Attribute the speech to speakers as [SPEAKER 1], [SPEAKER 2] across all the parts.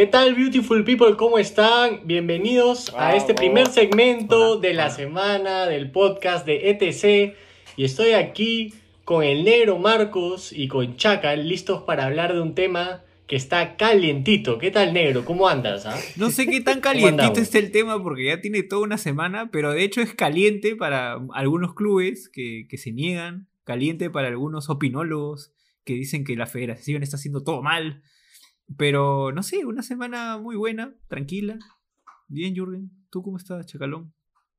[SPEAKER 1] ¿Qué tal, beautiful people? ¿Cómo están? Bienvenidos a este primer segmento de la semana del podcast de ETC. Y estoy aquí con el negro Marcos y con Chacal, listos para hablar de un tema que está calientito. ¿Qué tal, negro? ¿Cómo andas? ah?
[SPEAKER 2] No sé qué tan calientito está el tema porque ya tiene toda una semana, pero de hecho es caliente para algunos clubes que, que se niegan, caliente para algunos opinólogos que dicen que la federación está haciendo todo mal. Pero no sé, una semana muy buena, tranquila. Bien, Jürgen. ¿Tú cómo estás, Chacalón?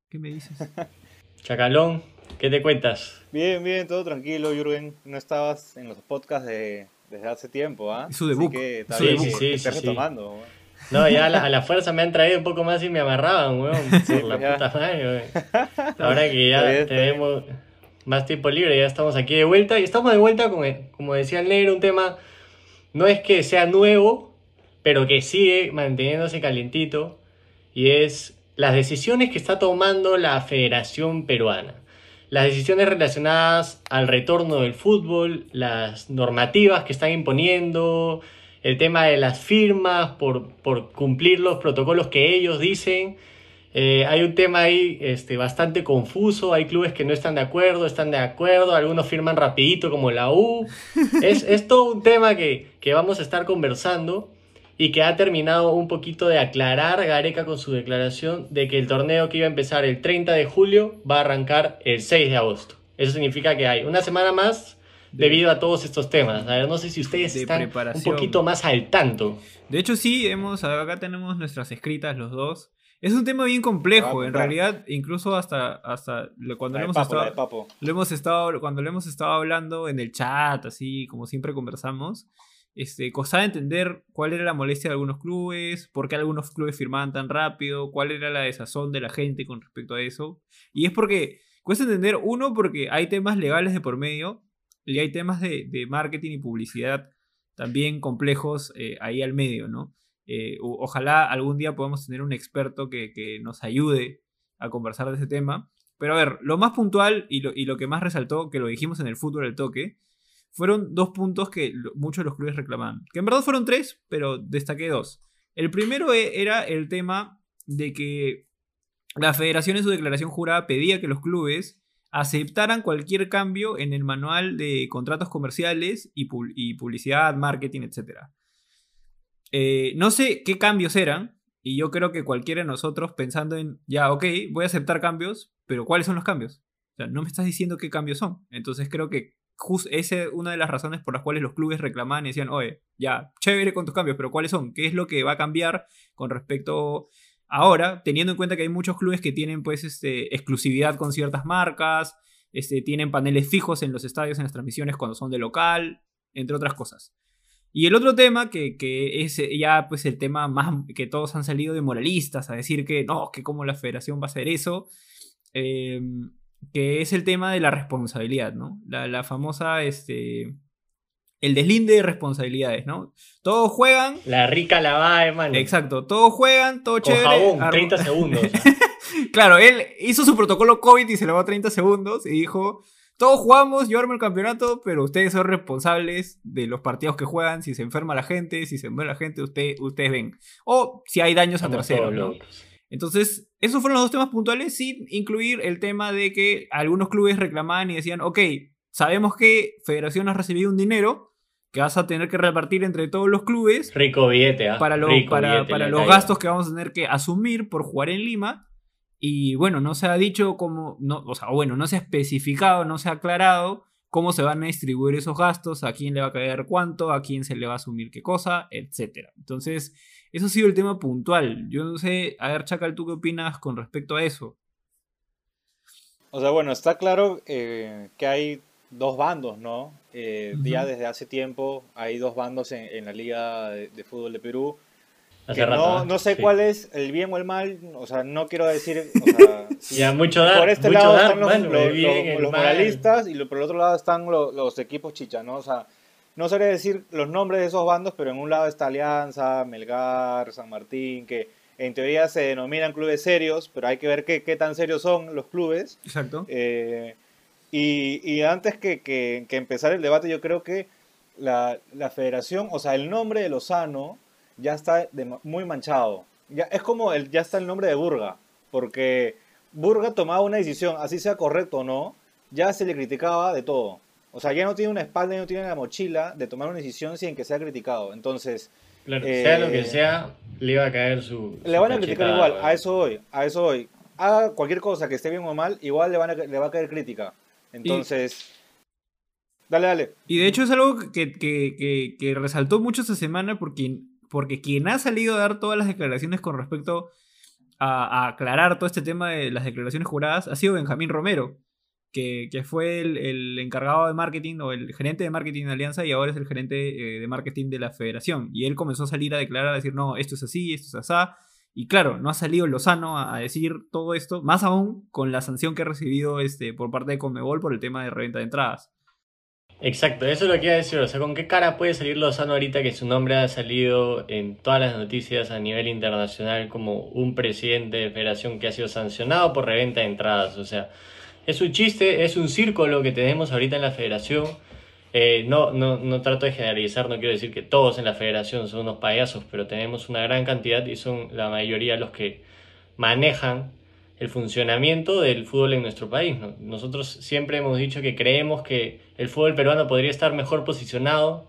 [SPEAKER 2] ¿Qué me dices?
[SPEAKER 1] Chacalón, ¿qué te cuentas?
[SPEAKER 3] Bien, bien, todo tranquilo, Jürgen. No estabas en los podcasts de, desde hace tiempo, ¿ah?
[SPEAKER 2] Su debut.
[SPEAKER 3] Así que
[SPEAKER 1] Sí, sí, sí, sí.
[SPEAKER 3] retomando. weón.
[SPEAKER 1] No, ya a la, a la fuerza me han traído un poco más y me amarraban, weón. Por la
[SPEAKER 3] Ya.
[SPEAKER 1] puta madre, weón. Ahora que ya
[SPEAKER 3] bien,
[SPEAKER 1] tenemos más tiempo libre, ya estamos aquí de vuelta. Y estamos de vuelta con, como decía el negro, un tema no es que sea nuevo, pero que sigue manteniéndose calientito. Y es las decisiones que está tomando la Federación Peruana. Las decisiones relacionadas al retorno del fútbol, las normativas que están imponiendo, el tema de las firmas por, por cumplir los protocolos que ellos dicen. Eh, hay un tema ahí este, bastante confuso, hay clubes que no están de acuerdo, están de acuerdo, algunos firman rapidito como la U. Es, es todo un tema que, que vamos a estar conversando y que ha terminado un poquito de aclarar Gareca con su declaración de que el torneo que iba a empezar el 30 de julio va a arrancar el 6 de agosto. Eso significa que hay una semana más debido a todos estos temas. A ver, no sé si ustedes
[SPEAKER 2] de
[SPEAKER 1] están un poquito más al tanto.
[SPEAKER 2] De hecho, sí, hemos, acá tenemos nuestras escritas los dos. Es un tema bien complejo, en realidad, incluso hasta, hasta cuando lo hemos
[SPEAKER 3] papo,
[SPEAKER 2] estado, lo hemos estado, cuando lo hemos estado hablando en el chat, así como siempre conversamos, este, costaba entender cuál era la molestia de algunos clubes, por qué algunos clubes firmaban tan rápido, cuál era la desazón de la gente con respecto a eso. Y es porque cuesta entender, uno, porque hay temas legales de por medio y hay temas de, de marketing y publicidad también complejos eh, ahí al medio, ¿no? Eh, ojalá algún día podamos tener un experto que, nos ayude a conversar de ese tema. Pero a ver, lo más puntual y lo, que más resaltó, que lo dijimos en el fútbol del toque, fueron dos puntos que muchos de los clubes reclamaban. Que en verdad fueron tres, pero destaqué dos. El primero e- era el tema de que la federación en su declaración jurada pedía que los clubes aceptaran cualquier cambio en el manual de contratos comerciales y publicidad, marketing, etc. Eh, no sé qué cambios eran, y yo creo que cualquiera de nosotros pensando en, ya, ok, voy a aceptar cambios, pero ¿cuáles son los cambios? O sea, no me estás diciendo qué cambios son. Entonces creo que jus- esa es una de las razones por las cuales los clubes reclamaban y decían, oye, ya, chévere con tus cambios, pero ¿cuáles son? ¿Qué es lo que va a cambiar con respecto ahora, teniendo en cuenta que hay muchos clubes que tienen pues este, exclusividad con ciertas marcas, este, tienen paneles fijos en los estadios, en las transmisiones cuando son de local, entre otras cosas. Y el otro tema, que, que es ya pues el tema más que todos han salido de moralistas a decir que no, que cómo la federación va a hacer eso, eh, que es el tema de la responsabilidad, ¿no? La, la famosa, este, el deslinde de responsabilidades, ¿no? Todos juegan,
[SPEAKER 1] La rica lavada de mano.
[SPEAKER 2] exacto, todos juegan, todo
[SPEAKER 1] Con
[SPEAKER 2] chévere.
[SPEAKER 1] jabón,
[SPEAKER 2] ar-
[SPEAKER 1] 30 segundos.
[SPEAKER 2] Claro, él hizo su protocolo COVID y se lo va 30 segundos y dijo, todos jugamos, yo armo el campeonato, pero ustedes son responsables de los partidos que juegan, si se enferma la gente, si se muere la gente, usted, ustedes ven. O si hay daños a terceros, ¿no? Entonces, esos fueron los dos temas puntuales, sin incluir el tema de que algunos clubes reclamaban y decían, ok, sabemos que Federación has recibido un dinero que vas a tener que repartir entre todos los clubes
[SPEAKER 1] Rico billete, ¿ah?
[SPEAKER 2] para, lo-
[SPEAKER 1] Rico
[SPEAKER 2] para,
[SPEAKER 1] billete
[SPEAKER 2] para
[SPEAKER 1] le
[SPEAKER 2] los gastos que vamos a tener que asumir por jugar en Lima. Y bueno, no se ha dicho cómo, no, o sea, bueno, no se ha especificado, no se ha aclarado cómo se van a distribuir esos gastos, a quién le va a caer cuánto, a quién se le va a asumir qué cosa, etc. Entonces, eso ha sido el tema puntual. Yo no sé, a ver, Chacal, ¿tú qué opinas con respecto a eso?
[SPEAKER 3] O sea, bueno, está claro eh, que hay dos bandos, ¿no? Eh. Ya desde hace tiempo hay dos bandos en, en la Liga de, de Fútbol de Perú.
[SPEAKER 1] Hace rato,
[SPEAKER 3] no, no sé
[SPEAKER 1] Sí.
[SPEAKER 3] cuál es el bien o el mal, o sea, no quiero decir, o sea, si-
[SPEAKER 1] Ya, mucho dar,
[SPEAKER 3] por este
[SPEAKER 1] mucho
[SPEAKER 3] lado
[SPEAKER 1] dar,
[SPEAKER 3] están los,
[SPEAKER 1] mano,
[SPEAKER 3] los-
[SPEAKER 1] el bien,
[SPEAKER 3] los-
[SPEAKER 1] el
[SPEAKER 3] los
[SPEAKER 1] mal.
[SPEAKER 3] moralistas y por el otro lado están lo- los equipos chicha, ¿no? O sea, no sabría decir los nombres de esos bandos, pero en un lado está Alianza, Melgar, San Martín, que en teoría se denominan clubes serios, pero hay que ver qué, qué tan serios son los clubes.
[SPEAKER 2] Exacto.
[SPEAKER 3] Eh, y, y antes que, que- que empezar el debate, yo creo que la, la federación, o sea, el nombre de Lozano ya está muy manchado. Ya, es como el, ya está el nombre de Burga, porque Burga tomaba una decisión, así sea correcto o no, ya se le criticaba de todo. O sea, ya no tiene una espalda y no tiene la mochila de tomar una decisión sin que sea criticado. Entonces,
[SPEAKER 1] sea lo que eh, sea, le va a caer su.
[SPEAKER 3] Le van a criticar igual, a eso hoy, a eso hoy. Haga cualquier cosa que esté bien o mal, igual le, van a, le va a caer crítica. Entonces. dale, dale.
[SPEAKER 2] Y de hecho es algo que, que, que, resaltó mucho esta semana porque, porque quien ha salido a dar todas las declaraciones con respecto a, a aclarar todo este tema de las declaraciones juradas ha sido Benjamín Romero que, fue el, encargado de marketing o el gerente de marketing de Alianza y ahora es el gerente eh, de marketing de la federación. Y él comenzó a salir a declarar, a decir, no, esto es así, esto es así. Y claro, no ha salido Lozano a, decir todo esto, más aún con la sanción que ha recibido este, por parte de Conmebol por el tema de reventa de entradas.
[SPEAKER 1] Exacto, eso es lo que iba a decir. O sea, ¿con qué cara puede salir Lozano ahorita que su nombre ha salido en todas las noticias a nivel internacional como un presidente de federación que ha sido sancionado por reventa de entradas? O sea, es un chiste, es un circo lo que tenemos ahorita en la federación. Eh, no, no, no trato de generalizar, no quiero decir que todos en la federación son unos payasos, pero tenemos una gran cantidad y son la mayoría los que manejan el funcionamiento del fútbol en nuestro país. Nosotros siempre hemos dicho que creemos que el fútbol peruano podría estar mejor posicionado,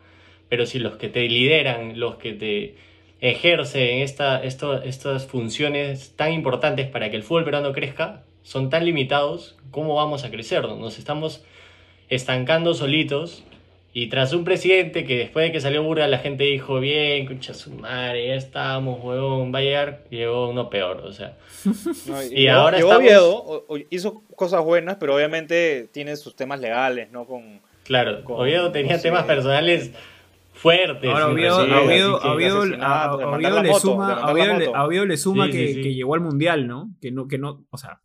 [SPEAKER 1] pero si los que te lideran, los que te ejercen esta, estas funciones tan importantes para que el fútbol peruano crezca, son tan limitados, ¿cómo vamos a crecer? Nos estamos estancando solitos. Y tras un presidente que después de que salió Burga la gente dijo, bien, escucha su madre, ya estamos, huevón, va a llegar, llegó uno peor, o sea.
[SPEAKER 3] y, ahora Oviedo, hizo cosas buenas, pero obviamente tiene sus temas legales, ¿no? Con,
[SPEAKER 1] claro, Oviedo tenía temas personales fuertes.
[SPEAKER 2] Ahora Oviedo, le suma, le suma que, que, llegó al Mundial, ¿no? Que no, que no, o sea,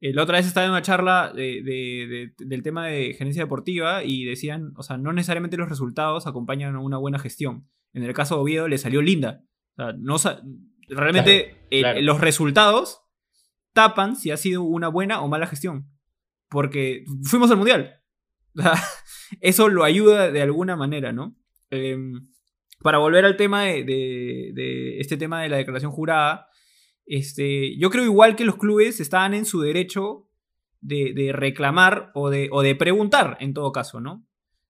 [SPEAKER 2] eh, la otra vez estaba en una charla del tema de gerencia deportiva y decían, o sea, no necesariamente los resultados acompañan a una buena gestión. En el caso de Oviedo le salió linda. O sea, no, realmente eh, los resultados tapan si ha sido una buena o mala gestión. Porque fuimos al mundial. eso lo ayuda de alguna manera, ¿no? Em, para volver al tema de, este tema de la declaración jurada, este, yo creo igual que los clubes estaban en su derecho de, reclamar o de, o de, preguntar, en todo caso, ¿no?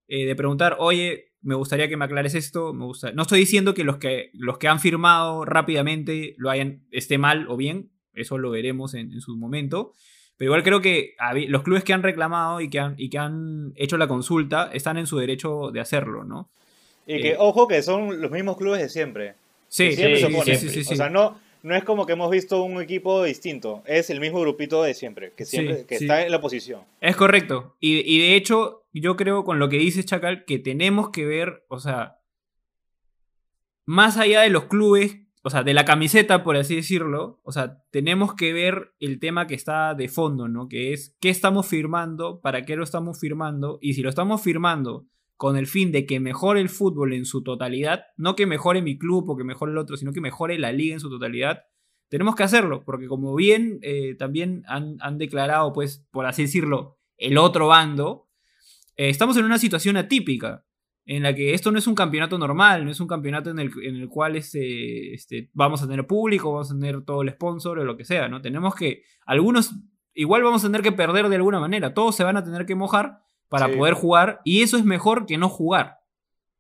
[SPEAKER 2] Eh, de preguntar, oye, me gustaría que me aclares esto, me gusta... No estoy diciendo que los, que los que han firmado rápidamente lo hayan, esté mal o bien, eso lo veremos en, su momento, pero igual creo que los clubes que han reclamado y que han, y que han hecho la consulta están en su derecho de hacerlo, ¿no?
[SPEAKER 3] Y que, eh, ojo, que son los mismos clubes de siempre.
[SPEAKER 2] Sí, sí, sí, sí, sí,
[SPEAKER 3] O sea, no, no es como que hemos visto un equipo distinto, es el mismo grupito de siempre, que siempre que está en la oposición.
[SPEAKER 2] Es correcto. Y, de hecho, yo creo con lo que dice Chacal que tenemos que ver, o sea, más allá de los clubes, o sea, de la camiseta, por así decirlo, o sea, tenemos que ver el tema que está de fondo, ¿no? Que es qué estamos firmando, para qué lo estamos firmando, y si lo estamos firmando con el fin de que mejore el fútbol en su totalidad, no que mejore mi club o que mejore el otro, sino que mejore la liga en su totalidad, tenemos que hacerlo, porque como bien eh, también han, declarado, pues, por así decirlo, el otro bando, eh, estamos en una situación atípica, en la que esto no es un campeonato normal, no es un campeonato en el, en el cual este, este, vamos a tener público, vamos a tener todo el sponsor o lo que sea, ¿no? Tenemos que, algunos, igual vamos a tener que perder de alguna manera, todos se van a tener que mojar, para poder jugar. Y eso es mejor que no jugar.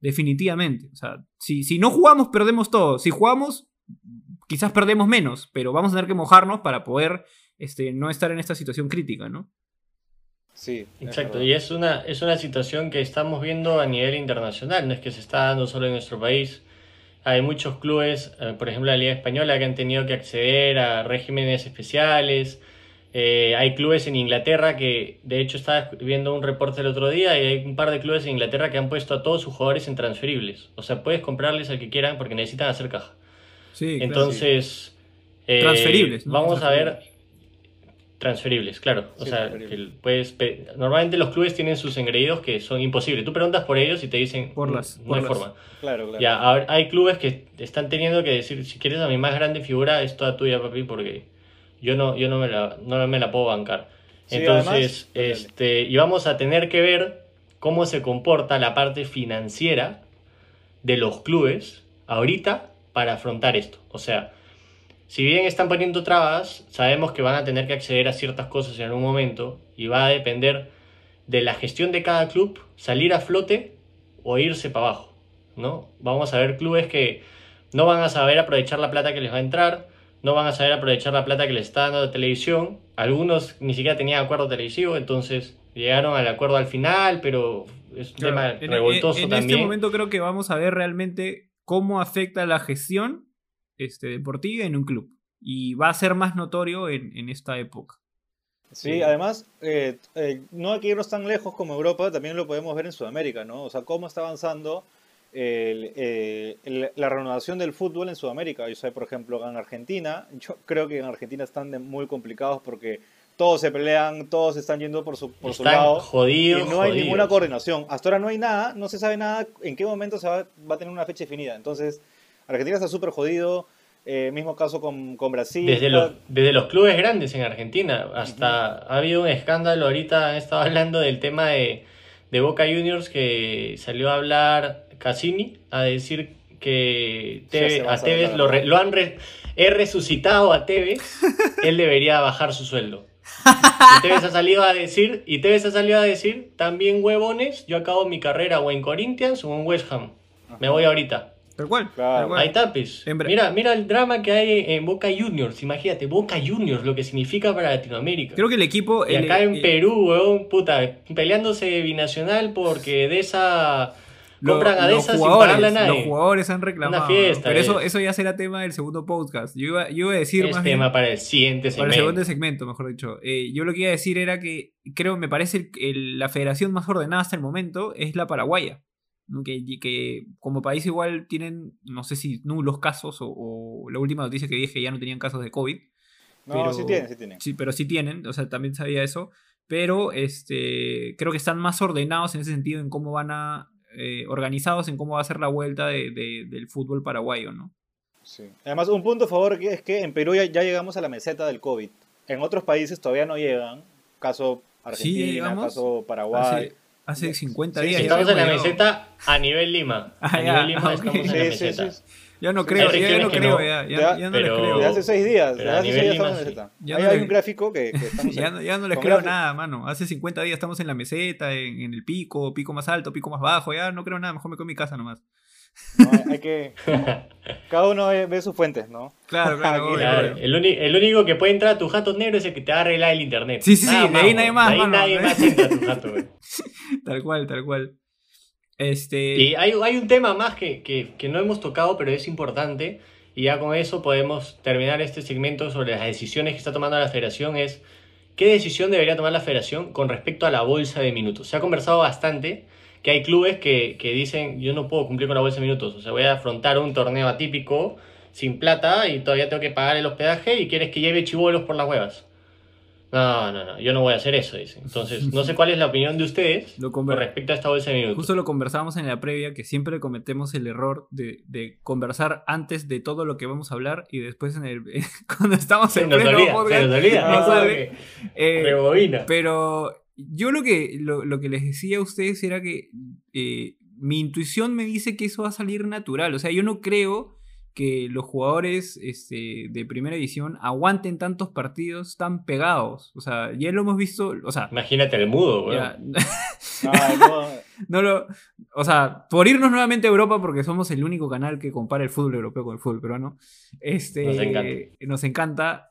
[SPEAKER 2] Definitivamente. O sea, si, si no jugamos, perdemos todo. Si jugamos, quizás perdemos menos, pero vamos a tener que mojarnos para poder este, no estar en esta situación crítica, ¿no?
[SPEAKER 3] Sí.
[SPEAKER 1] Exacto, y es una, es una situación que estamos viendo a nivel internacional, no es que se está dando solo en nuestro país. Hay muchos clubes, eh, por ejemplo la Liga Española, que han tenido que acceder a regímenes especiales, eh, hay clubes en Inglaterra que, de hecho, estaba viendo un reporte el otro día y hay un par de clubes en Inglaterra que han puesto a todos sus jugadores en transferibles. O sea, puedes comprarles al que quieran porque necesitan hacer caja.
[SPEAKER 2] Sí,
[SPEAKER 1] Entonces,
[SPEAKER 2] eh, transferibles.
[SPEAKER 1] Vamos a ver. Transferibles, claro. O sea, puedes, normalmente los clubes tienen sus engreídos que son imposibles. Tú preguntas por ellos y te dicen
[SPEAKER 2] por las,
[SPEAKER 1] no hay forma.
[SPEAKER 3] Claro, claro.
[SPEAKER 1] Ya, hay clubes que están teniendo que decir, si quieres a mi más grande figura, es toda tuya, papi, porque yo no, yo no, me, la, no me la puedo bancar. Entonces, este, y vamos a tener que ver cómo se comporta la parte financiera de los clubes ahorita para afrontar esto. O sea, si bien están poniendo trabas, sabemos que van a tener que acceder a ciertas cosas en algún momento y va a depender de la gestión de cada club salir a flote o irse para abajo, ¿no? Vamos a ver clubes que no van a saber aprovechar la plata que les va a entrar, no van a saber aprovechar la plata que les está dando de televisión, algunos ni siquiera tenían acuerdo televisivo, entonces llegaron al acuerdo al final, pero es un tema
[SPEAKER 2] En-
[SPEAKER 1] revoltoso
[SPEAKER 2] en, en
[SPEAKER 1] también.
[SPEAKER 2] este momento creo que vamos a ver realmente cómo afecta la gestión este, deportiva en un club. Y va a ser más notorio en, en esta época.
[SPEAKER 3] Sí,
[SPEAKER 1] Sí.
[SPEAKER 3] además, eh, eh, no hay que irnos tan lejos como Europa, también lo podemos ver en Sudamérica, ¿no? O sea, cómo está avanzando el- eh, el- la renovación del fútbol en Sudamérica. Yo sé, por ejemplo, en Argentina, yo creo que en Argentina están de- muy complicados porque todos se pelean, todos están yendo por su, por su lado.
[SPEAKER 1] jodidos,
[SPEAKER 3] y no hay ninguna coordinación. Hasta ahora no hay nada, no se sabe nada en qué momento se va, va a tener una fecha definida. Entonces, Argentina está súper jodido. eh, mismo caso con, con Brasil.
[SPEAKER 1] Desde los, desde los clubes grandes en Argentina, hasta ha habido un escándalo, ahorita han estado hablando del tema de, de Boca Juniors que salió a hablar Cassini a decir que Tevez-
[SPEAKER 3] a
[SPEAKER 1] Tevez lo, re- lo han re- he resucitado a Tevez, él debería bajar su sueldo. Y Tevez ha salido a decir, y Tevez ha salido a decir, también huevones, yo acabo mi carrera o en Corinthians o en West Ham. Me voy ahorita.
[SPEAKER 2] Tal cual.
[SPEAKER 3] Claro.
[SPEAKER 1] Ahí
[SPEAKER 2] Bra-
[SPEAKER 1] Mira, mira el drama que hay en Boca Juniors. Imagínate, Boca Juniors, lo que significa para Latinoamérica.
[SPEAKER 2] Creo que el equipo.
[SPEAKER 1] y
[SPEAKER 2] el-
[SPEAKER 1] acá en
[SPEAKER 2] eh,
[SPEAKER 1] Perú, weón, puta, peleándose binacional porque de esa.
[SPEAKER 2] Lo-
[SPEAKER 1] compran a de
[SPEAKER 2] los
[SPEAKER 1] esas sin
[SPEAKER 2] jugadores,
[SPEAKER 1] pagarle a nadie.
[SPEAKER 2] los jugadores han reclamado.
[SPEAKER 1] Una fiesta
[SPEAKER 2] pero eso,
[SPEAKER 1] es.
[SPEAKER 2] eso ya será tema del segundo podcast. Yo iba, yo iba a decir
[SPEAKER 1] es
[SPEAKER 2] más bien-
[SPEAKER 1] tema para el siguiente
[SPEAKER 2] Para el
[SPEAKER 1] segmento.
[SPEAKER 2] segundo segmento, mejor dicho. Eh, yo lo que iba a decir era que creo, me parece el- el- la federación más ordenada hasta el momento es la paraguaya. Que, que como país igual tienen, no sé si nulos casos o, o la última noticia que dije ya no tenían casos de COVID.
[SPEAKER 3] No,
[SPEAKER 2] pero-
[SPEAKER 3] sí tienen, sí tienen.
[SPEAKER 2] Sí, pero sí tienen, o sea, también sabía eso. Pero este, creo que están más ordenados en ese sentido, en cómo van a, eh, organizados en cómo va a ser la vuelta de- de- del fútbol paraguayo, ¿no?
[SPEAKER 3] Sí. Además, un punto a favor es que en Perú ya, ya llegamos a la meseta del COVID. En otros países todavía no llegan. Caso Argentina, caso Paraguay.
[SPEAKER 2] Hace, hace 50
[SPEAKER 3] Sí,
[SPEAKER 2] días.
[SPEAKER 3] sí,
[SPEAKER 1] Estamos en la meseta a nivel Lima.
[SPEAKER 2] Ah,
[SPEAKER 1] a
[SPEAKER 2] ya,
[SPEAKER 1] nivel Lima
[SPEAKER 2] ah, ok.
[SPEAKER 1] estamos en la
[SPEAKER 3] Sí, sí,
[SPEAKER 1] meseta.
[SPEAKER 2] Ya no creo, ya, ya no creo,
[SPEAKER 1] no.
[SPEAKER 2] ya, ya,
[SPEAKER 3] Ya,
[SPEAKER 2] ya no
[SPEAKER 1] pero-
[SPEAKER 2] les creo.
[SPEAKER 3] De hace seis días.
[SPEAKER 1] Pero
[SPEAKER 3] De
[SPEAKER 1] a
[SPEAKER 3] hace seis días
[SPEAKER 1] Lima,
[SPEAKER 3] estamos en
[SPEAKER 1] sí.
[SPEAKER 3] meseta.
[SPEAKER 2] Ya
[SPEAKER 3] Ahí
[SPEAKER 2] no
[SPEAKER 3] hay
[SPEAKER 2] le-
[SPEAKER 3] un gráfico que, que estamos
[SPEAKER 2] Ya no, ya no les creo
[SPEAKER 3] gráfico.
[SPEAKER 2] nada, mano. Hace 50 días estamos en la meseta, en, en el pico, pico más alto, pico más bajo. Ya no creo nada, mejor me quedo en mi casa nomás.
[SPEAKER 3] No, hay- que... Cada uno ve, sus fuentes, ¿no?
[SPEAKER 2] Claro, claro.
[SPEAKER 1] El, el único que puede entrar a tu jato negro es el que te va a arreglar el internet.
[SPEAKER 2] Sí, sí, sí, de ahí nadie más,
[SPEAKER 1] De ahí
[SPEAKER 2] mano.
[SPEAKER 1] nadie más entra a tu jato.
[SPEAKER 2] Tal cual, tal cual. Este.
[SPEAKER 1] Y hay, un tema más que, que- que no hemos tocado, pero es importante, y ya con eso podemos terminar este segmento sobre las decisiones que está tomando la federación, es qué decisión debería tomar la federación con respecto a la bolsa de minutos. Se ha conversado bastante que hay clubes que, que dicen, yo no puedo cumplir con la bolsa de minutos, o sea, voy a afrontar un torneo atípico sin plata y todavía tengo que pagar el hospedaje y quieres que lleve chivolos por las huevas. No, no, no, yo no voy a hacer eso, dicen. Entonces, no sé cuál es la opinión de ustedes
[SPEAKER 2] Lo
[SPEAKER 1] con respecto a esta bolsa de minutos.
[SPEAKER 2] Justo lo conversábamos en la previa, que siempre cometemos el error de, de conversar antes de todo lo que vamos a hablar y después en el, cuando estamos
[SPEAKER 1] Se
[SPEAKER 2] en podcast,
[SPEAKER 1] se nos olvida.
[SPEAKER 2] no sale.
[SPEAKER 1] sabe.
[SPEAKER 2] Eh,
[SPEAKER 1] Rebobina.
[SPEAKER 2] Pero yo lo que, lo, lo que les decía a ustedes era que eh, mi intuición me dice que eso va a salir natural. O sea, yo no creo que los jugadores este, de primera división aguanten tantos partidos tan pegados. O sea, ya lo hemos visto. O sea,
[SPEAKER 1] Imagínate el mudo,
[SPEAKER 3] Ay, no.
[SPEAKER 2] no lo. O sea, por irnos nuevamente a Europa, porque somos el único canal que compara el fútbol europeo con el fútbol peruano. Este,
[SPEAKER 1] Nos encanta.
[SPEAKER 2] Nos encanta.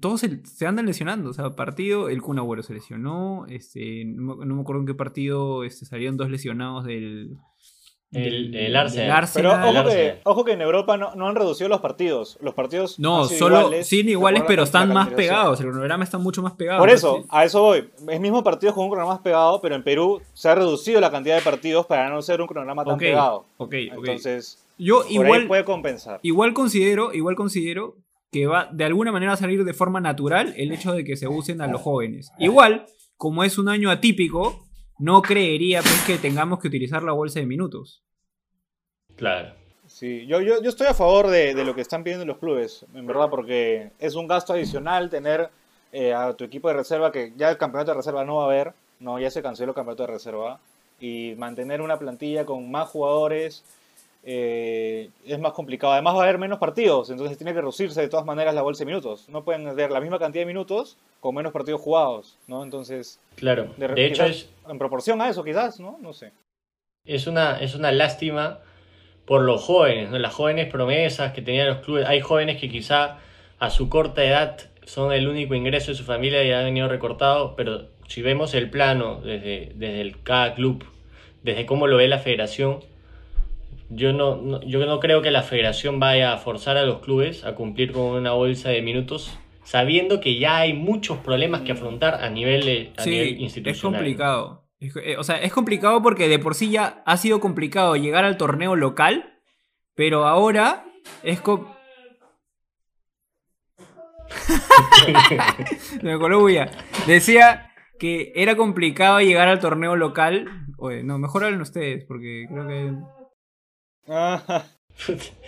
[SPEAKER 2] Todos se, se andan lesionando. O sea, partido, el Kun Agüero se lesionó. Este, no, me- no me acuerdo en qué partido este, salieron dos lesionados del.
[SPEAKER 1] El- el Arsenal.
[SPEAKER 3] Pero ojo que,
[SPEAKER 1] Arsenal.
[SPEAKER 3] ojo que en Europa no, no han reducido los partidos. Los partidos
[SPEAKER 2] No,
[SPEAKER 3] han sido
[SPEAKER 2] solo
[SPEAKER 3] iguales,
[SPEAKER 2] siguen iguales, pero están más pegados. El cronograma está mucho más pegado.
[SPEAKER 3] Por eso, a eso voy. Es mismo partidos con un cronograma más pegado, pero en Perú se ha reducido la cantidad de partidos para no ser un cronograma tan pegado.
[SPEAKER 2] ok, ok.
[SPEAKER 3] Entonces,
[SPEAKER 2] Yo
[SPEAKER 3] por
[SPEAKER 2] igual.
[SPEAKER 3] ahí puede compensar.
[SPEAKER 2] Igual considero, igual considero que va de alguna manera a salir de forma natural el hecho de que se usen a los jóvenes. Igual, como es un año atípico, no creería pues, que tengamos que utilizar la bolsa de minutos.
[SPEAKER 1] Claro.
[SPEAKER 3] Sí, yo, yo, yo estoy a favor de, de lo que están pidiendo los clubes, en verdad, porque es un gasto adicional tener eh, a tu equipo de reserva, que ya el campeonato de reserva no va a haber, no, ya se canceló el campeonato de reserva, y mantener una plantilla con más jugadores eh, es más complicado. Además va a haber menos partidos, entonces tiene que reducirse de todas maneras la bolsa de minutos. No pueden ver la misma cantidad de minutos con menos partidos jugados, ¿no? Entonces,
[SPEAKER 1] Claro,
[SPEAKER 3] de,
[SPEAKER 1] de hecho es,
[SPEAKER 3] en proporción a eso, quizás, ¿no? No sé.
[SPEAKER 1] es una, es una lástima por los jóvenes, ¿no? las jóvenes promesas que tenían los clubes. Hay jóvenes que quizá a su corta edad son el único ingreso de su familia y han venido recortado, pero si vemos el plano desde, desde el, cada club, desde cómo lo ve la federación, yo no, no- yo no creo que la federación vaya a forzar a los clubes a cumplir con una bolsa de minutos, sabiendo que ya hay muchos problemas que afrontar a nivel, a nivel
[SPEAKER 2] Sí, es
[SPEAKER 1] institucional.
[SPEAKER 2] complicado. Es- eh, o sea, es complicado porque de por sí ya ha sido complicado llegar al torneo local, pero ahora es me. Decía que era complicado llegar al torneo local. Oye, no, mejor hablen ustedes, porque creo que.
[SPEAKER 3] Ah,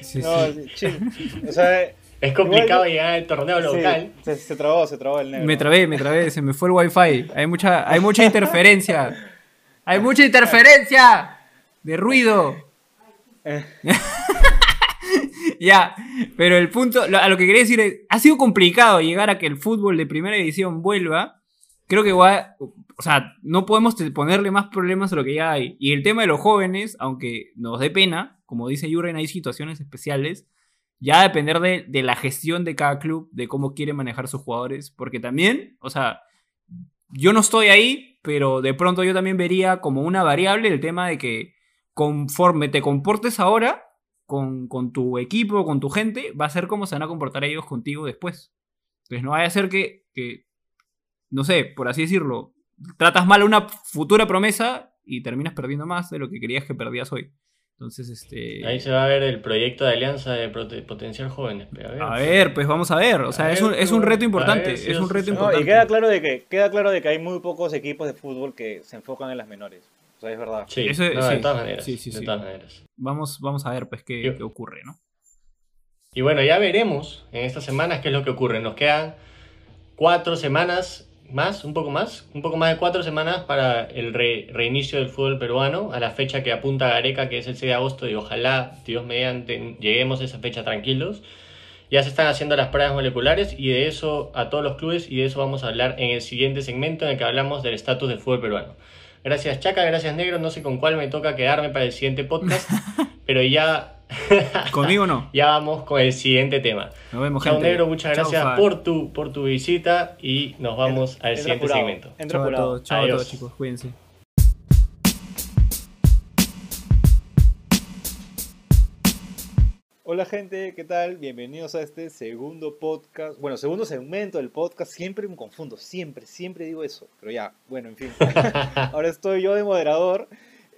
[SPEAKER 2] Sí,
[SPEAKER 3] no,
[SPEAKER 2] sí.
[SPEAKER 3] chill. O sea,
[SPEAKER 1] Es complicado
[SPEAKER 3] Igual
[SPEAKER 1] llegar al torneo
[SPEAKER 3] sí,
[SPEAKER 1] local.
[SPEAKER 3] se, se trabó, se trabó el negro.
[SPEAKER 2] Me trabé, me trabé, se me fue el wifi. Hay mucha, hay mucha interferencia. Hay mucha interferencia de ruido.
[SPEAKER 3] Eh.
[SPEAKER 2] Ya, pero el punto, lo- a lo que quería decir es, ha sido complicado llegar a que el fútbol de primera división vuelva. Creo que va, o sea, no podemos ponerle más problemas a lo que ya hay. Y el tema de los jóvenes, aunque nos dé pena, como dice Yuren, hay situaciones especiales. Ya va a depender de, de la gestión de cada club, de cómo quiere manejar sus jugadores. Porque también, o sea, yo no estoy ahí, pero de pronto yo también vería como una variable el tema de que conforme te comportes ahora con, con tu equipo, con tu gente, va a ser como se van a comportar ellos contigo después. Entonces no vaya a ser que, que, no sé, por así decirlo, tratas mal a una futura promesa y terminas perdiendo más de lo que querías que perdías hoy. Entonces, este...
[SPEAKER 1] Ahí se va a ver el proyecto de alianza de potenciar jóvenes. a ver.
[SPEAKER 2] A ver, pues vamos a ver. O sea, es un, es un
[SPEAKER 1] pero-
[SPEAKER 2] reto importante.
[SPEAKER 1] ver
[SPEAKER 2] es un reto
[SPEAKER 1] se-
[SPEAKER 3] No,
[SPEAKER 2] importante.
[SPEAKER 3] y queda claro de que queda claro de que hay muy pocos equipos de fútbol que se enfocan en las menores. O sea, es verdad.
[SPEAKER 1] Sí,
[SPEAKER 2] Eso-
[SPEAKER 1] no, de
[SPEAKER 2] sí.
[SPEAKER 1] todas maneras.
[SPEAKER 2] Sí, sí,
[SPEAKER 1] de
[SPEAKER 2] sí.
[SPEAKER 1] todas maneras.
[SPEAKER 2] Vamos, vamos a ver, pues, qué,
[SPEAKER 1] Yo-
[SPEAKER 2] qué ocurre, ¿no?
[SPEAKER 1] Y bueno, ya veremos en estas semanas qué es lo que ocurre. Nos quedan cuatro semanas más, un poco más, un poco más de cuatro semanas para el re- reinicio del fútbol peruano, a la fecha que apunta Gareca, que es el 6 de agosto, y ojalá, Dios mediante, lleguemos a esa fecha tranquilos. Ya se están haciendo las pruebas moleculares y de eso a todos los clubes y de eso vamos a hablar en el siguiente segmento en el que hablamos del estatus del fútbol peruano. Gracias Chaca, gracias Negro, no sé con cuál me toca quedarme para el siguiente podcast, pero ya,
[SPEAKER 2] Conmigo no.
[SPEAKER 1] ya vamos con el siguiente tema.
[SPEAKER 2] Nos vemos,
[SPEAKER 1] Chao
[SPEAKER 2] gente.
[SPEAKER 1] Negro, muchas
[SPEAKER 2] Chao,
[SPEAKER 1] gracias por tu, por tu visita y nos vamos al
[SPEAKER 3] Entra
[SPEAKER 1] siguiente
[SPEAKER 3] apurado,
[SPEAKER 1] segmento.
[SPEAKER 3] Entra
[SPEAKER 2] Chao a todos, chao a todos, chicos. Cuídense.
[SPEAKER 3] Hola gente, ¿qué tal? Bienvenidos a este segundo podcast, bueno, segundo segmento del podcast. Siempre me confundo, siempre, siempre digo eso, pero ya, bueno, en fin. Ahora estoy yo de moderador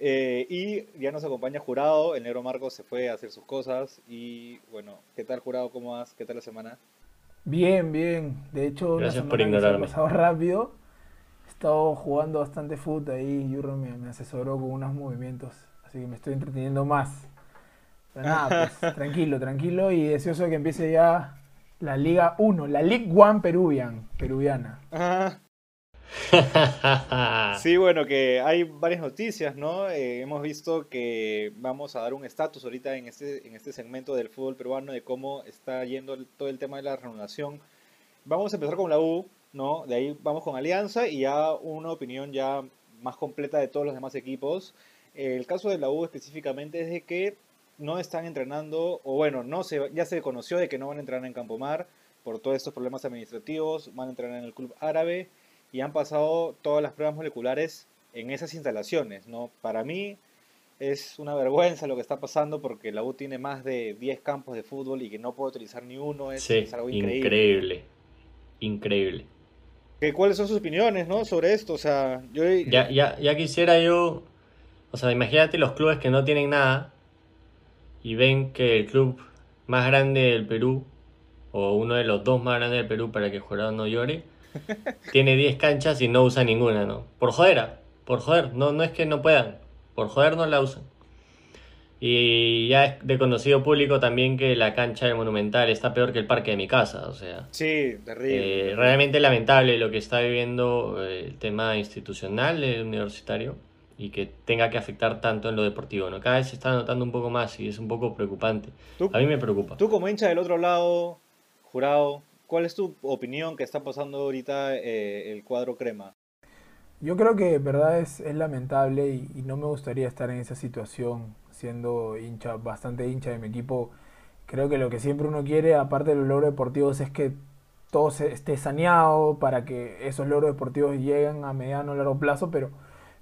[SPEAKER 3] eh, y ya nos acompaña Jurado. El negro Marco se fue a hacer sus cosas y bueno, ¿qué tal Jurado? ¿Cómo vas? ¿Qué tal la semana?
[SPEAKER 4] Bien, bien. De hecho,
[SPEAKER 1] Gracias por ignorarme.
[SPEAKER 4] pasado rápido. He estado jugando bastante fútbol ahí. Yurro me, me asesoró con unos movimientos. Así que me estoy entreteniendo más. Pero nada, pues tranquilo, tranquilo. Y deseoso de que empiece ya la Liga 1, la League One Peruvian, peruviana.
[SPEAKER 3] Sí, bueno, que hay varias noticias, ¿no? Eh, hemos visto que vamos a dar un estatus ahorita en este, en este segmento del fútbol peruano de cómo está yendo todo el tema de la reanudación. Vamos a empezar con la U, ¿no? De ahí vamos con Alianza y ya una opinión ya más completa de todos los demás equipos. El caso de la U específicamente es de que no están entrenando, o bueno, no se, ya se conoció de que no van a entrenar en Campomar por todos estos problemas administrativos, van a entrenar en el club árabe y han pasado todas las pruebas moleculares en esas instalaciones, ¿no? Para mí es una vergüenza lo que está pasando porque la U tiene más de 10 campos de fútbol y que no puede utilizar ni uno es,
[SPEAKER 1] Sí,
[SPEAKER 3] es algo increíble.
[SPEAKER 1] increíble. Increíble.
[SPEAKER 3] ¿Qué- ¿Cuáles son sus opiniones, no? Sobre esto, o sea, yo...
[SPEAKER 1] Ya, ya, ya quisiera yo, o sea, imagínate los clubes que no tienen nada y ven que el club más grande del Perú, o uno de los dos más grandes del Perú para que el jurado no llore, tiene 10 canchas y no usa ninguna, ¿no? Por joder, ah, por joder, no, no es que no puedan, por joder no la usan. Y ya es de conocido público también que la cancha del Monumental está peor que el parque de mi casa, o sea...
[SPEAKER 3] Sí, terrible.
[SPEAKER 1] Eh, realmente lamentable lo que está viviendo eh, el tema institucional del universitario. y que tenga que afectar tanto en lo deportivo, ¿no? Cada vez se está notando un poco más y es un poco preocupante.
[SPEAKER 3] Tú-
[SPEAKER 1] A mí me preocupa.
[SPEAKER 3] Tú como hincha del otro lado, jurado, ¿cuál es tu opinión que está pasando ahorita eh, el cuadro crema?
[SPEAKER 4] Yo creo que en verdad es, lamentable y, no me gustaría estar en esa situación siendo hincha, bastante hincha de mi equipo. Creo que lo que siempre uno quiere, aparte de los logros deportivos, es que todo esté saneado para que esos logros deportivos lleguen a mediano o largo plazo, pero,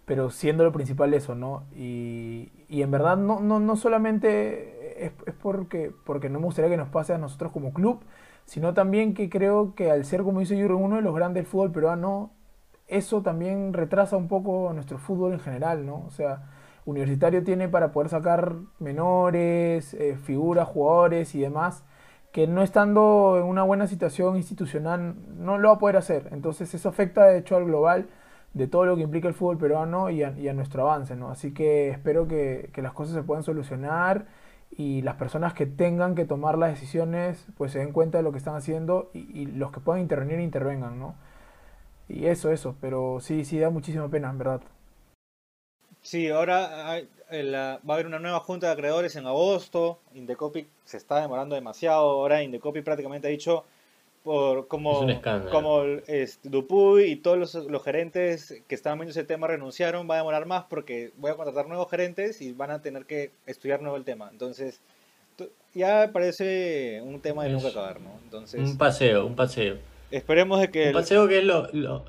[SPEAKER 4] pero siendo lo principal eso, ¿no? Y, y en verdad no, no, no solamente es, es porque, porque no me gustaría que nos pase a nosotros como club, sino también que creo que al ser, como dice Jurgen, uno de los grandes del fútbol peruano, eso también retrasa un poco nuestro fútbol en general, ¿no? O sea, Universitario tiene para poder sacar menores, eh, figuras, jugadores y demás, que no estando en una buena situación institucional no lo va a poder hacer. Entonces eso afecta de hecho al global de todo lo que implica el fútbol peruano y a, y a nuestro avance, ¿no? Así que espero que, que las cosas se puedan solucionar y las personas que tengan que tomar las decisiones pues se den cuenta de lo que están haciendo y, los que puedan intervenir intervengan, ¿no? Y eso, eso, pero sí, sí da muchísima pena, en verdad.
[SPEAKER 3] Sí, ahora hay- eh, va a haber una nueva junta de acreedores en agosto. Indecopi se está demorando demasiado. Ahora Indecopi prácticamente ha dicho, por como,
[SPEAKER 1] Es un escándalo.
[SPEAKER 3] como este, Dupuy y todos los, los gerentes que estaban viendo ese tema renunciaron, va a demorar más porque voy a contratar nuevos gerentes y van a tener que estudiar nuevo el tema. Entonces, ya parece un tema de
[SPEAKER 1] Es
[SPEAKER 3] nunca acabar, ¿no? Entonces,
[SPEAKER 1] Un paseo, un paseo.
[SPEAKER 3] esperemos de que...
[SPEAKER 1] Un
[SPEAKER 3] el-
[SPEAKER 1] paseo que es lo, lo,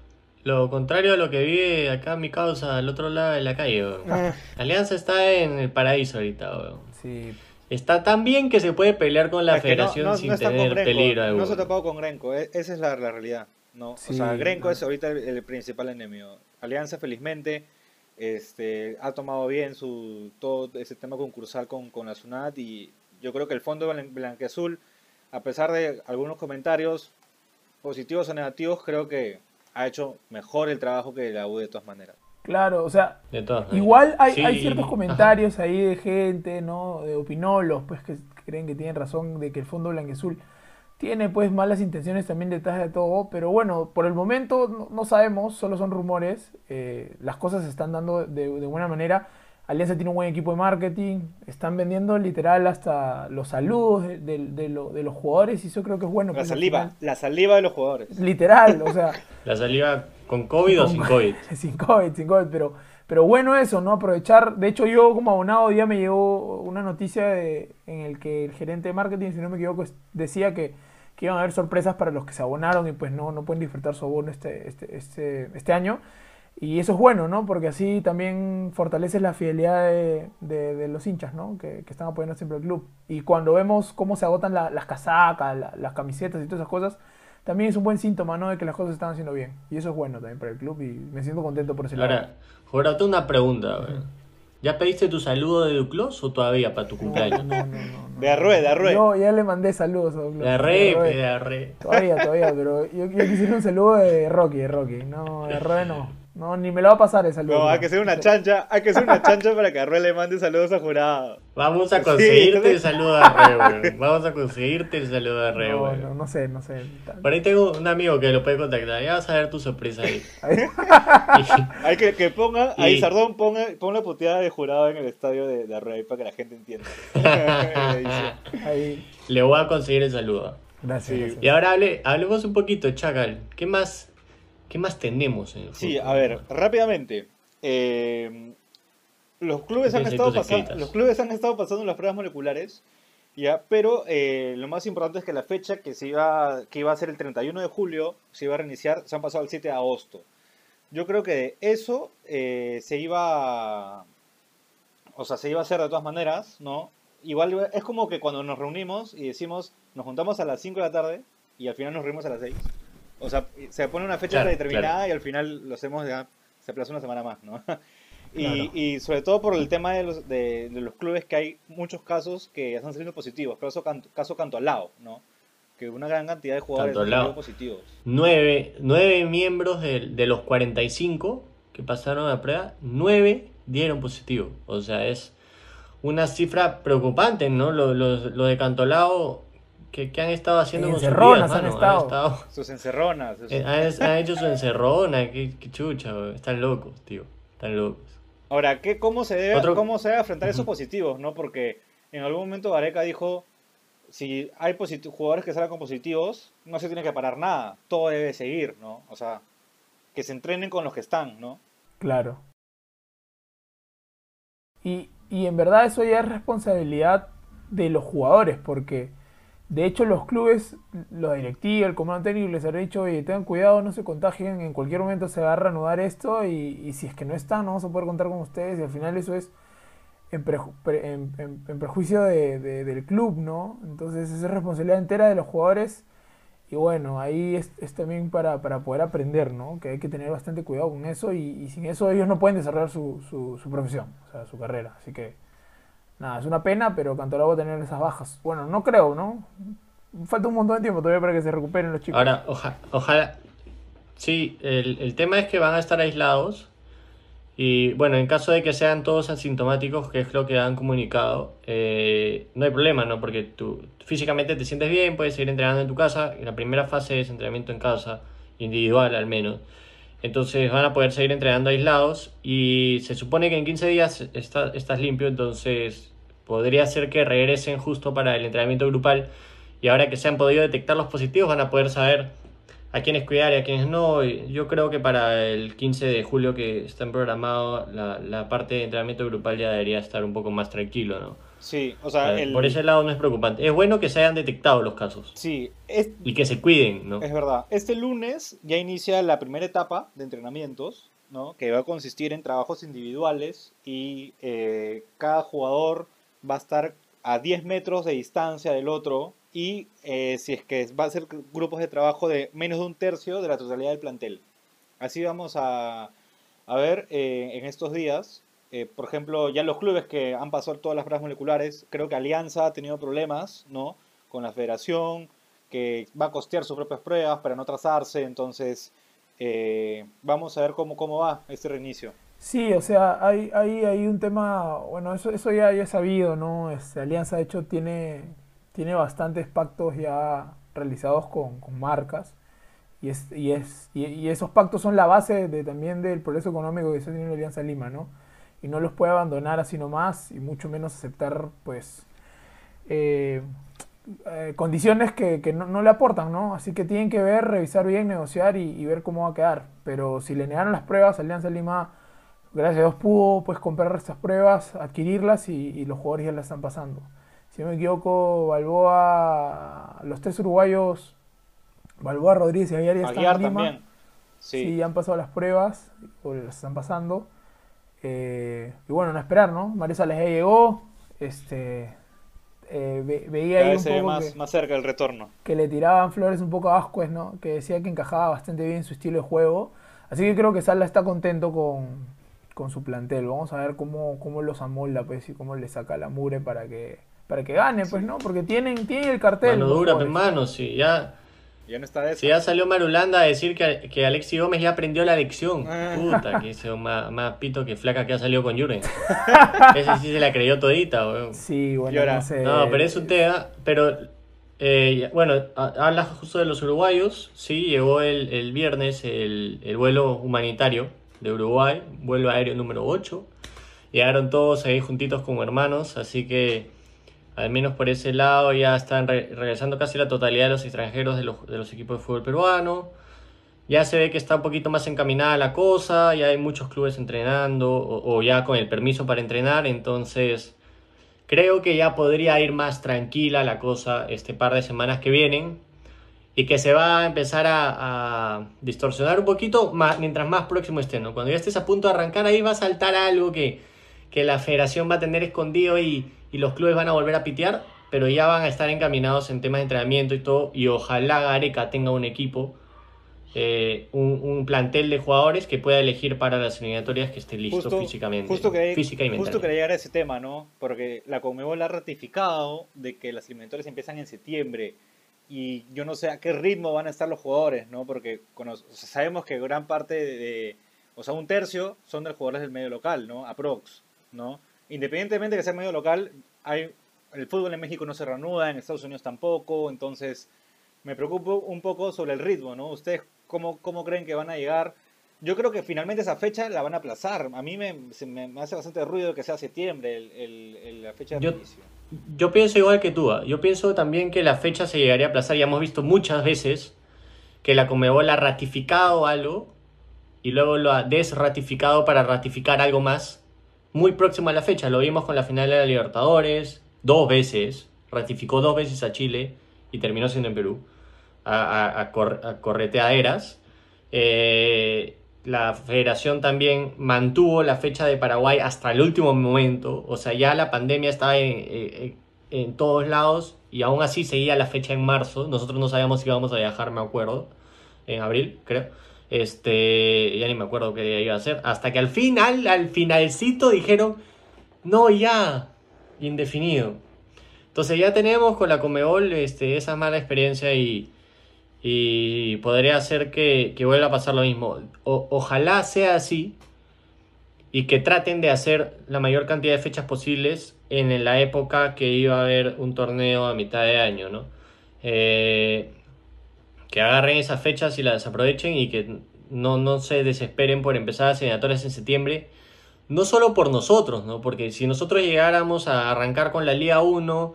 [SPEAKER 1] lo contrario a lo que vive acá mi causa al otro lado de la calle. Alianza está en el paraíso ahorita, weón.
[SPEAKER 4] Sí,
[SPEAKER 1] Está tan bien que se puede pelear con la
[SPEAKER 3] Es que no-
[SPEAKER 1] federación
[SPEAKER 3] no-
[SPEAKER 1] sin
[SPEAKER 3] no
[SPEAKER 1] tener
[SPEAKER 3] Grenco,
[SPEAKER 1] peligro
[SPEAKER 3] No se ha topado con Grenco, e- esa es la, la realidad. ¿no?
[SPEAKER 4] Sí,
[SPEAKER 3] o sea, Grenco
[SPEAKER 4] no.
[SPEAKER 3] es ahorita el, el principal enemigo. Alianza, felizmente, este, ha tomado bien su todo ese tema concursal con, con la SUNAT y yo creo que el fondo blan- blanqueazul, a pesar de algunos comentarios positivos o negativos, creo que ha hecho mejor el trabajo que la U de todas maneras.
[SPEAKER 4] Claro, o sea,
[SPEAKER 1] De todas maneras.
[SPEAKER 4] Igual hay,
[SPEAKER 1] Sí,
[SPEAKER 4] hay ciertos
[SPEAKER 1] ajá.
[SPEAKER 4] comentarios ahí de gente, ¿no? De opinolos, pues que creen que tienen razón de que el Fondo Blanquezul tiene pues malas intenciones también detrás de todo, pero bueno, por el momento no, no sabemos, solo son rumores, eh, las cosas se están dando de, de buena manera. Alianza tiene un buen equipo de marketing, están vendiendo literal hasta los saludos de, de- de lo- de los jugadores y eso creo que es bueno.
[SPEAKER 3] La
[SPEAKER 4] al
[SPEAKER 3] saliva,
[SPEAKER 4] final.
[SPEAKER 3] la saliva de los jugadores.
[SPEAKER 4] Literal, o sea,
[SPEAKER 1] La saliva con COVID o sin COVID.
[SPEAKER 4] sin COVID, sin COVID, pero, pero bueno eso, ¿no? Aprovechar. De hecho, yo como abonado día me llegó una noticia de- en el que el gerente de marketing, si no me equivoco, decía que, que iban a haber sorpresas para los que se abonaron y pues no, no pueden disfrutar su abono este, este, este, este año. Y eso es bueno, ¿no? Porque así también fortalece la fidelidad de, de- de los hinchas, ¿no? Que, que están apoyando siempre al club. Y cuando vemos cómo se agotan la- las casacas, la- las camisetas y todas esas cosas, también es un buen síntoma, ¿no? De que las cosas se están haciendo bien. Y eso es bueno también para el club y me siento contento por ese lado.
[SPEAKER 1] Ahora, tengo una pregunta. ¿Ya pediste tu saludo de Duclos o todavía para tu
[SPEAKER 4] No,
[SPEAKER 1] cumpleaños?
[SPEAKER 4] no, no, no, no.
[SPEAKER 3] De Arrué, de Arrué.
[SPEAKER 4] Yo ya le mandé saludos a Douglas.
[SPEAKER 1] De
[SPEAKER 4] Arrué.
[SPEAKER 1] de arre.
[SPEAKER 4] Todavía, todavía, pero yo, yo quisiera un saludo de Rocky, de Rocky. No, de Arrué no. No, ni me lo va a pasar el saludo.
[SPEAKER 3] No, hay que ser una chancha, hay que ser una chancha para que Arrué le mande saludos a jurado.
[SPEAKER 1] Vamos a conseguirte
[SPEAKER 3] sí.
[SPEAKER 1] el saludo de arre, weón. Vamos a conseguirte el saludo de arre,
[SPEAKER 4] No, no, no sé, no sé.
[SPEAKER 1] Por ahí tengo un amigo que lo puede contactar. Ya vas a ver tu sorpresa ahí.
[SPEAKER 3] Hay que, que ponga, ahí
[SPEAKER 1] Y-
[SPEAKER 3] Sardón ponga, ponga la puteada de jurado en el estadio de, de Arrué para que la gente entienda.
[SPEAKER 4] Ahí.
[SPEAKER 1] Le voy a conseguir el saludo.
[SPEAKER 4] Gracias,
[SPEAKER 3] Sí.
[SPEAKER 4] gracias.
[SPEAKER 1] Y ahora hable, hablemos un poquito, Chacal. ¿Qué más, qué más tenemos en el
[SPEAKER 3] Sí,
[SPEAKER 1] fútbol?
[SPEAKER 3] a ver, rápidamente. eh, los clubes han estado pasando, los clubes han estado pasando las pruebas moleculares, ya, pero eh, lo más importante es que la fecha que se iba, que iba a ser el 31 de julio, se iba a reiniciar, se han pasado al 7 de agosto. Yo creo que de eso eh, se iba, a- o sea, se iba a hacer de todas maneras, ¿no? Igual es como que cuando nos reunimos y decimos, nos juntamos a las 5 de la tarde y al final nos reunimos a las 6. O sea, se pone una fecha
[SPEAKER 1] Claro,
[SPEAKER 3] predeterminada y al final lo hacemos ya, se aplaza una semana más, ¿no? Y,
[SPEAKER 4] Claro.
[SPEAKER 3] y sobre todo por el tema de los, de, de los clubes que hay muchos casos que están saliendo positivos. Caso, Canto- caso Cantolao, ¿no? Que una gran cantidad de jugadores han positivos.
[SPEAKER 1] Nueve, nueve miembros de, de los 45 que pasaron a prueba, nueve dieron positivo. O sea, es una cifra preocupante, ¿no? Lo, lo- lo de Cantolao que, que han estado haciendo
[SPEAKER 4] En
[SPEAKER 1] con sus
[SPEAKER 4] encerronas
[SPEAKER 1] vidas,
[SPEAKER 4] han
[SPEAKER 1] mano.
[SPEAKER 4] estado.
[SPEAKER 1] estado-
[SPEAKER 3] Sus encerronas. sus-
[SPEAKER 1] eh, han, han hecho su encerrona, qué, qué chucha, weón. están locos, tío, están locos.
[SPEAKER 3] Ahora, ¿qué, cómo, se debe,
[SPEAKER 1] Otro-
[SPEAKER 3] ¿cómo se debe afrontar esos positivos? ¿no? Porque en algún momento Gareca dijo, si hay jugadores que salgan con positivos, no se tiene que parar nada, todo debe seguir, ¿no? O sea, que se entrenen con los que están, ¿no?
[SPEAKER 4] Claro. Y, y en verdad eso ya es responsabilidad de los jugadores, porque de hecho los clubes, la directiva, el comando técnico les ha dicho, oye, tengan cuidado, no se contagien, en cualquier momento se va a reanudar esto y, y si es que no están, no vamos a poder contar con ustedes y al final eso es en, preju- pre- en- perjuicio de- de- del club, ¿no? Entonces esa es responsabilidad entera de los jugadores y bueno, ahí es, es también para, para poder aprender, ¿no? Que hay que tener bastante cuidado con eso y, y sin eso ellos no pueden desarrollar su, su profesión, o sea, su carrera. Así que, nada, es una pena, pero Cantolao va tener esas bajas. Bueno, no creo, ¿no? Falta un montón de tiempo todavía para que se recuperen los chicos.
[SPEAKER 1] Ahora, oja- ojalá. Sí, el, el tema es que van a estar aislados. Y bueno, en caso de que sean todos asintomáticos, que es lo que han comunicado, eh, no hay problema, ¿no? Porque tú físicamente te sientes bien, puedes seguir entrenando en tu casa. La primera fase es entrenamiento en casa, individual al menos. Entonces van a poder seguir entrenando aislados. Y se supone que en 15 días está- estás limpio, entonces podría ser que regresen justo para el entrenamiento grupal. Y ahora que se han podido detectar los positivos, van a poder saber a quiénes cuidar y a quiénes no. Yo creo que para el 15 de julio que están programado, la, la parte de entrenamiento grupal ya debería estar un poco más tranquilo, ¿no?
[SPEAKER 3] Sí, o sea, el,
[SPEAKER 1] Por ese lado no es preocupante. Es bueno que se hayan detectado los casos
[SPEAKER 3] sí, es,
[SPEAKER 1] y que se cuiden, ¿no?
[SPEAKER 3] Es verdad. Este lunes ya inicia la primera etapa de entrenamientos, ¿no? Que va a consistir en trabajos individuales y eh, cada jugador va a estar a 10 metros de distancia del otro y eh, si es que va a ser grupos de trabajo de menos de un tercio de la totalidad del plantel. Así vamos a, a ver eh, en estos días. eh, por ejemplo, ya los clubes que han pasado todas las pruebas moleculares, creo que Alianza ha tenido problemas, ¿no? Con la federación, que va a costear sus propias pruebas para no trazarse, entonces eh, vamos a ver cómo, cómo va este reinicio.
[SPEAKER 4] Sí, o sea, hay, hay, hay un tema, bueno, eso, eso ya, ya sabido, ¿no? Este, Alianza, de hecho, tiene, tiene bastantes pactos ya realizados con, con marcas. Y, es, y, es, y, esos pactos son la base de, también del progreso económico que está teniendo Alianza Lima, ¿no? Y no los puede abandonar así nomás, y mucho menos aceptar, pues, eh, eh, condiciones que, que no, no le aportan, ¿no? Así que tienen que ver, revisar bien, negociar y, y ver cómo va a quedar. Pero si le negaron las pruebas, Alianza Lima gracias a Dios pudo pues comprar estas pruebas, adquirirlas y, y los jugadores ya las están pasando. Si no me equivoco, Balboa, los tres uruguayos, Balboa, Rodríguez y Aguiar ya están
[SPEAKER 3] Aguiar
[SPEAKER 4] en Lima.
[SPEAKER 3] también.
[SPEAKER 4] Sí.
[SPEAKER 3] Sí.
[SPEAKER 4] ya han pasado las pruebas, o las están pasando. Eh, y bueno, no esperar, ¿no? Mario Sales ya llegó, este, eh, ve- veía
[SPEAKER 3] Cada
[SPEAKER 4] ahí un poco
[SPEAKER 3] más,
[SPEAKER 4] que,
[SPEAKER 3] más cerca el retorno.
[SPEAKER 4] que le tiraban flores un poco a Ascuez, ¿no? Que decía que encajaba bastante bien su estilo de juego. Así que creo que Sala está contento con, con su plantel. Vamos a ver cómo, cómo los amolda, pues, y cómo le saca la mure para que, para que gane, pues, ¿no? Porque tienen, tienen el cartel.
[SPEAKER 1] Mano dura, pues, mano, sí, ya,
[SPEAKER 3] Ya no está de
[SPEAKER 1] si ya salió Marulanda a decir que, que Alexi Gómez ya aprendió la lección.
[SPEAKER 3] Ah.
[SPEAKER 1] Puta, que ese más, más pito que flaca que ha salido con Jurgen. Ese sí se la creyó todita, weón.
[SPEAKER 4] Sí, bueno, no sé.
[SPEAKER 1] No, pero es un tema, pero eh, bueno, ha- hablas justo de los uruguayos, sí, llegó el, el viernes el, el vuelo humanitario de Uruguay, vuelo aéreo número 8, llegaron todos ahí juntitos como hermanos, así que al menos por ese lado ya están re- regresando casi la totalidad de los extranjeros de los, de los equipos de fútbol peruano. Ya se ve que está un poquito más encaminada la cosa, ya hay muchos clubes entrenando o ya con el permiso para entrenar, entonces creo que ya podría ir más tranquila la cosa este par de semanas que vienen y que se va a empezar a, a distorsionar un poquito más, mientras más próximo esté, ¿no? Cuando ya estés a punto de arrancar ahí va a saltar algo que, que la federación va a tener escondido y, y los clubes van a volver a pitear, pero ya van a estar encaminados en temas de entrenamiento y todo y ojalá Gareca tenga un equipo, eh, un, un plantel de jugadores que pueda elegir para las eliminatorias que esté listo
[SPEAKER 3] Justo-
[SPEAKER 1] físicamente,
[SPEAKER 3] Justo que,
[SPEAKER 1] física y
[SPEAKER 3] justo llegar a ese tema, ¿no? Porque la Conmebol ha ratificado de que las eliminatorias empiezan en septiembre y yo no sé a qué ritmo van a estar los jugadores, ¿no? Porque cono- o sea, sabemos que gran parte de, de- o sea, un tercio son de los jugadores del medio local, ¿no? Aprox, ¿no? Independientemente de que sea medio local, hay, el fútbol en México no se reanuda, en Estados Unidos tampoco, entonces me preocupo un poco sobre el ritmo, ¿no? ¿Ustedes cómo, cómo creen que van a llegar yo creo que finalmente esa fecha la van a aplazar. A mí me, se me, me hace bastante ruido que sea septiembre el, el- el- la fecha de
[SPEAKER 1] Yo-
[SPEAKER 3] inicio.
[SPEAKER 1] Yo pienso igual que tú. ¿ah? Yo pienso también que la fecha se llegaría a aplazar. Ya hemos visto muchas veces que la Comebol ha ratificado algo y luego lo ha desratificado para ratificar algo más muy próximo a la fecha. Lo vimos con la final de la Libertadores dos veces. Ratificó dos veces a Chile y terminó siendo en Perú. A, a- a a correteaderas. Eh, la federación también mantuvo la fecha de Paraguay hasta el último momento. O sea, ya la pandemia estaba en, en- en todos lados y aún así seguía la fecha en marzo. Nosotros no sabíamos si íbamos a viajar, me acuerdo. En abril, creo. Este, ya ni me acuerdo qué día iba a ser. Hasta que al final, al finalcito dijeron, no, ya, indefinido. Entonces ya tenemos con la Comebol este, esa mala experiencia y, y podría ser que, que vuelva a pasar lo mismo. O- ojalá sea así y que traten de hacer la mayor cantidad de fechas posibles en la época que iba a haber un torneo a mitad de año, ¿no? Eh, que agarren esas fechas y las desaprovechen y que no, no se desesperen por empezar las eliminatorias en septiembre. No solo por nosotros, ¿no? Porque si nosotros llegáramos a arrancar con la Liga 1,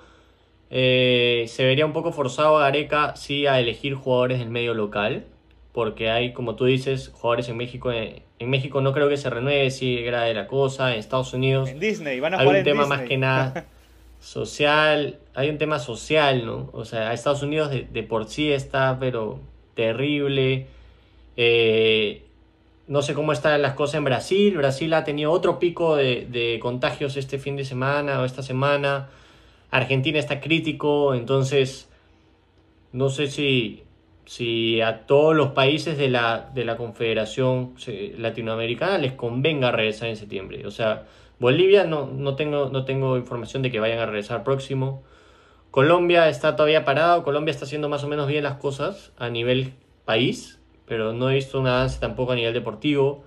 [SPEAKER 1] eh, se vería un poco forzado a Gareca, sí, a elegir jugadores del medio local. Porque hay, como tú dices, jugadores en México. En, en México no creo que se renueve, si era de la cosa. En Estados Unidos
[SPEAKER 3] En Disney, van a
[SPEAKER 1] hay un
[SPEAKER 3] en
[SPEAKER 1] tema
[SPEAKER 3] Disney.
[SPEAKER 1] más que nada social, hay un tema social, ¿no? O sea, Estados Unidos de, de por sí está, pero terrible. Eh, no sé cómo están las cosas en Brasil. Brasil ha tenido otro pico de, de contagios este fin de semana o esta semana. Argentina está crítico, entonces no sé si, si a todos los países de la, de la Confederación se- Latinoamericana les convenga regresar en septiembre. O sea, Bolivia no, no, tengo, no tengo información de que vayan a regresar próximo. Colombia está todavía parado. Colombia está haciendo más o menos bien las cosas a nivel país, pero no he visto un avance tampoco a nivel deportivo.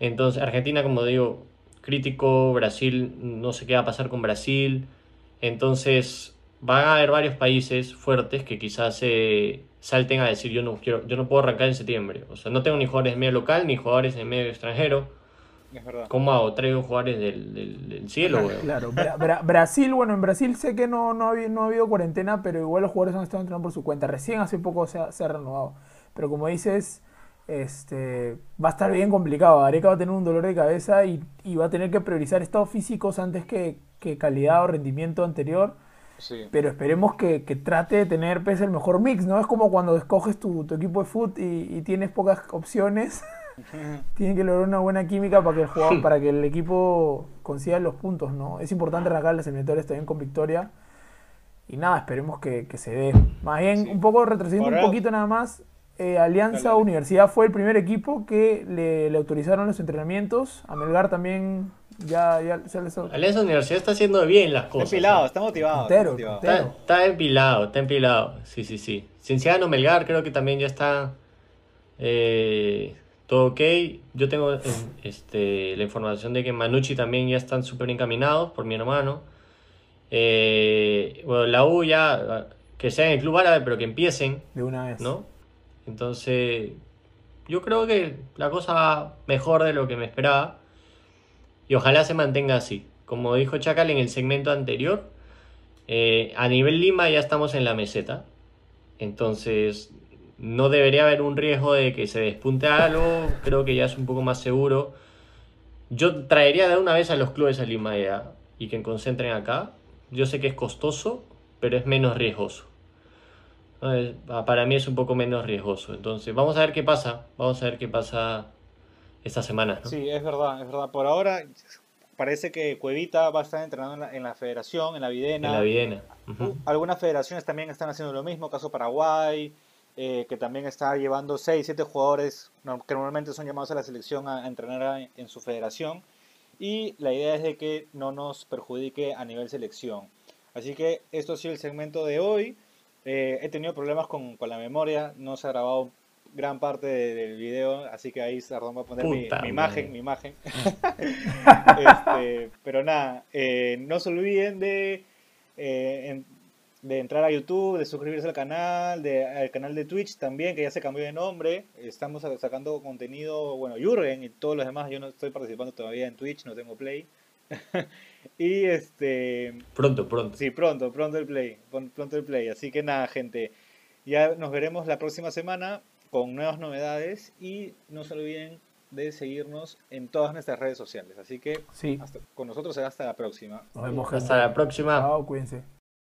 [SPEAKER 1] Entonces, Argentina, como digo, crítico. Brasil, no sé qué va a pasar con Brasil. Entonces, van a haber varios países fuertes que quizás se salten a decir yo no quiero, yo no puedo arrancar en septiembre. O sea, no tengo ni jugadores de medio local ni jugadores de medio extranjero.
[SPEAKER 3] Es verdad.
[SPEAKER 1] ¿Cómo hago? Traigo jugadores del, del, del cielo, weón.
[SPEAKER 4] Claro, Bra- Bra- Brasil, bueno, en Brasil sé que no, no, ha habido, no ha habido cuarentena, pero igual los jugadores han estado entrenando por su cuenta. Recién hace poco se ha, se ha renovado. Pero como dices, este, va a estar bien complicado. Areca va a tener un dolor de cabeza y, y va a tener que priorizar estados físicos antes que, que calidad o rendimiento anterior.
[SPEAKER 3] Sí.
[SPEAKER 4] Pero esperemos que, que trate de tener pues, el mejor mix, ¿no? Es como cuando escoges tu, tu equipo de fútbol y, y tienes pocas opciones. Tienen que lograr una buena química para que el jugador, para que el equipo consiga los puntos, ¿no? Es importante arrancar las eliminatorias también con victoria. Y nada, esperemos que, que se dé. Más bien,
[SPEAKER 3] Sí.
[SPEAKER 4] un poco retrocediendo
[SPEAKER 3] Ahora-
[SPEAKER 4] un poquito nada más. Eh, Alianza
[SPEAKER 3] Dale.
[SPEAKER 4] Universidad fue el primer equipo que le, le autorizaron los entrenamientos. A Melgar también ya, ya se les
[SPEAKER 1] Alianza Universidad está haciendo bien las
[SPEAKER 3] Está
[SPEAKER 1] cosas.
[SPEAKER 3] empilado,
[SPEAKER 1] ¿eh?
[SPEAKER 3] está motivado. está
[SPEAKER 4] Puntero,
[SPEAKER 3] motivado.
[SPEAKER 1] Está, está empilado, está empilado. Sí, sí, sí. Cienciano Melgar creo que también ya está eh, todo ok. Yo tengo eh, este, la información de que Manucci también ya están súper encaminados por mi hermano. Eh, bueno, la U ya, que sea en el club árabe, pero que empiecen,
[SPEAKER 4] de una vez.
[SPEAKER 1] ¿no? Entonces, yo creo que la cosa va mejor de lo que me esperaba. Y ojalá se mantenga así. Como dijo Chacal en el segmento anterior, eh, a nivel Lima ya estamos en la meseta. Entonces, no debería haber un riesgo de que se despunte algo. Creo que ya es un poco más seguro. Yo traería de una vez a los clubes a Lima ya y que concentren acá. Yo sé que es costoso, pero es menos riesgoso. Para mí es un poco menos riesgoso. Entonces, vamos a ver qué pasa. Vamos a ver qué pasa esta semana. ¿no?
[SPEAKER 3] Sí, es verdad, es verdad. Por ahora parece que Cuevita va a estar entrenando en la, en la federación, en la Videna.
[SPEAKER 1] En la Videna.
[SPEAKER 3] Uh, Algunas federaciones también están haciendo lo mismo, caso Paraguay, eh, que también está llevando 6, 7 jugadores que normalmente son llamados a la selección a, a entrenar a- en su federación. Y la idea es de que no nos perjudique a nivel selección. Así que esto ha sido el segmento de hoy. Eh, he tenido problemas con, con la memoria, no se ha grabado gran parte de- del video, así que ahí Sardón va a poner mi, imagen, mi imagen. Este, pero nada, eh, no se olviden de eh, en- de entrar a YouTube, de suscribirse al canal, de, al canal de Twitch también, que ya se cambió de nombre. Estamos sacando contenido, bueno, Jurgen y todos los demás. Yo no estoy participando todavía en Twitch, no tengo Play. y este.
[SPEAKER 1] Pronto, pronto.
[SPEAKER 3] Sí, pronto, pronto el Play. Pronto el Play. Así que nada, gente. Ya nos veremos la próxima semana con nuevas novedades y no se olviden de seguirnos en todas nuestras redes sociales. Así que
[SPEAKER 4] Sí.
[SPEAKER 3] hasta- con nosotros será hasta la próxima.
[SPEAKER 4] Nos vemos,
[SPEAKER 1] Hasta la próxima.
[SPEAKER 4] Chao, cuídense.